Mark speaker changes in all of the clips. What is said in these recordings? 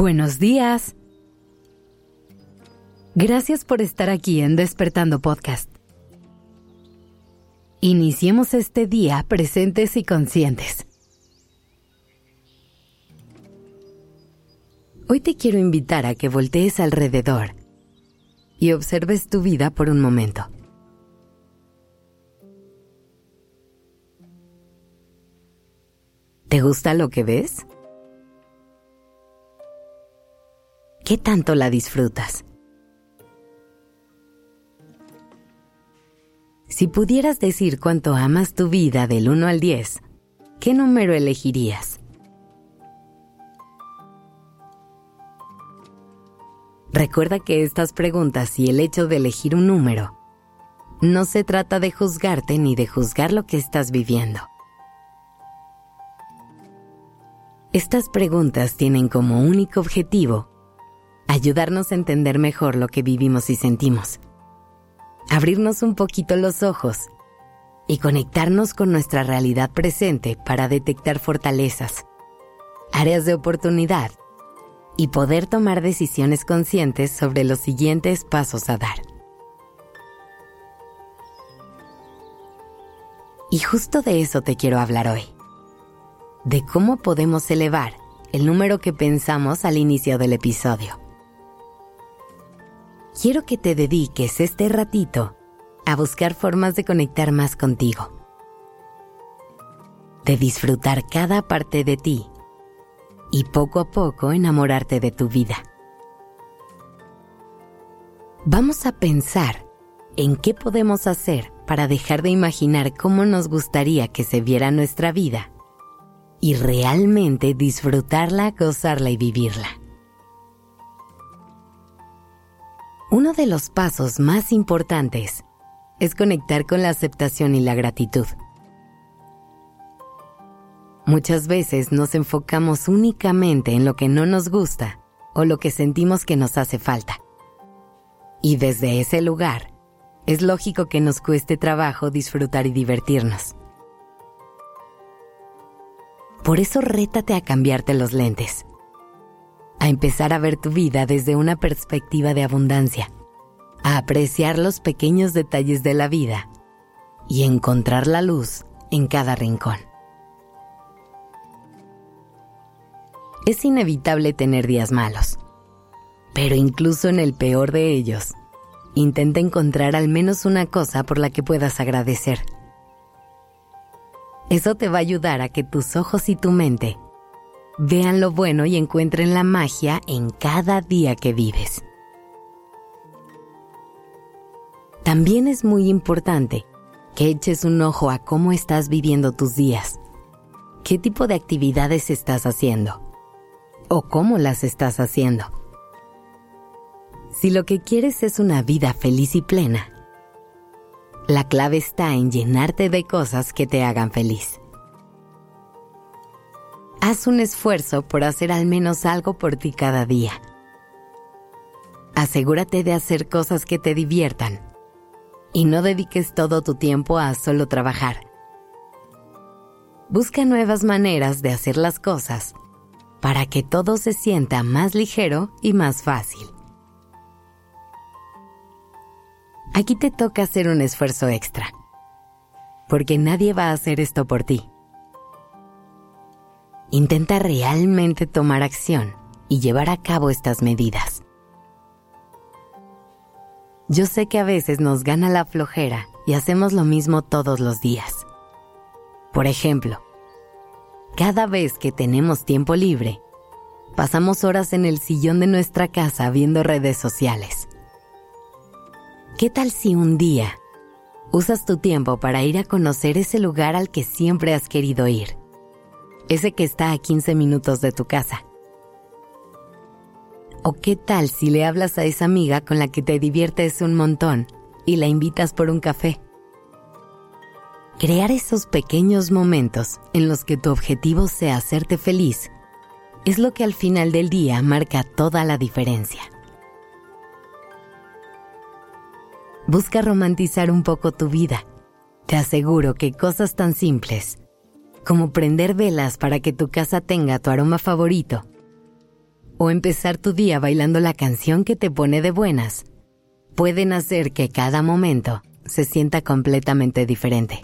Speaker 1: Buenos días. Gracias por estar aquí en Despertando Podcast. Iniciemos este día presentes y conscientes. Hoy te quiero invitar a que voltees alrededor y observes tu vida por un momento. ¿Te gusta lo que ves? ¿Qué tanto la disfrutas? Si pudieras decir cuánto amas tu vida del 1 al 10, ¿qué número elegirías? Recuerda que estas preguntas y el hecho de elegir un número no se trata de juzgarte ni de juzgar lo que estás viviendo. Estas preguntas tienen como único objetivo ayudarnos a entender mejor lo que vivimos y sentimos, abrirnos un poquito los ojos y conectarnos con nuestra realidad presente para detectar fortalezas, áreas de oportunidad y poder tomar decisiones conscientes sobre los siguientes pasos a dar. Y justo de eso te quiero hablar hoy, de cómo podemos elevar el número que pensamos al inicio del episodio quiero que te dediques este ratito a buscar formas de conectar más contigo, de disfrutar cada parte de ti y poco a poco enamorarte de tu vida. Vamos a pensar en qué podemos hacer para dejar de imaginar cómo nos gustaría que se viera nuestra vida y realmente disfrutarla, gozarla y vivirla. Uno de los pasos más importantes es conectar con la aceptación y la gratitud. Muchas veces nos enfocamos únicamente en lo que no nos gusta o lo que sentimos que nos hace falta. Y desde ese lugar, es lógico que nos cueste trabajo disfrutar y divertirnos. Por eso rétate a cambiarte los lentes a empezar a ver tu vida desde una perspectiva de abundancia, a apreciar los pequeños detalles de la vida y encontrar la luz en cada rincón. Es inevitable tener días malos, pero incluso en el peor de ellos, intenta encontrar al menos una cosa por la que puedas agradecer. Eso te va a ayudar a que tus ojos y tu mente Vean lo bueno y encuentren la magia en cada día que vives. También es muy importante que eches un ojo a cómo estás viviendo tus días. ¿Qué tipo de actividades estás haciendo? ¿O cómo las estás haciendo? Si lo que quieres es una vida feliz y plena, la clave está en llenarte de cosas que te hagan feliz. Haz un esfuerzo por hacer al menos algo por ti cada día. Asegúrate de hacer cosas que te diviertan y no dediques todo tu tiempo a solo trabajar. Busca nuevas maneras de hacer las cosas para que todo se sienta más ligero y más fácil. Aquí te toca hacer un esfuerzo extra, porque nadie va a hacer esto por ti. Intenta realmente tomar acción y llevar a cabo estas medidas. Yo sé que a veces nos gana la flojera y hacemos lo mismo todos los días. Por ejemplo, cada vez que tenemos tiempo libre, pasamos horas en el sillón de nuestra casa viendo redes sociales. ¿Qué tal si un día usas tu tiempo para ir a conocer ese lugar al que siempre has querido ir? Ese que está a 15 minutos de tu casa. ¿O qué tal si le hablas a esa amiga con la que te diviertes un montón y la invitas por un café? Crear esos pequeños momentos en los que tu objetivo sea hacerte feliz es lo que al final del día marca toda la diferencia. Busca romantizar un poco tu vida. Te aseguro que cosas tan simples como prender velas para que tu casa tenga tu aroma favorito, o empezar tu día bailando la canción que te pone de buenas pueden hacer que cada momento se sienta completamente diferente.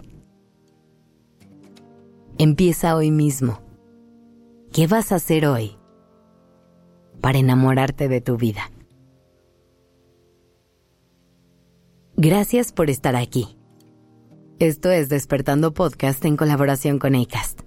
Speaker 1: Empieza hoy mismo. ¿Qué vas a hacer hoy para enamorarte de tu vida? Gracias por estar aquí. Esto es Despertando Podcast en colaboración con ACAST.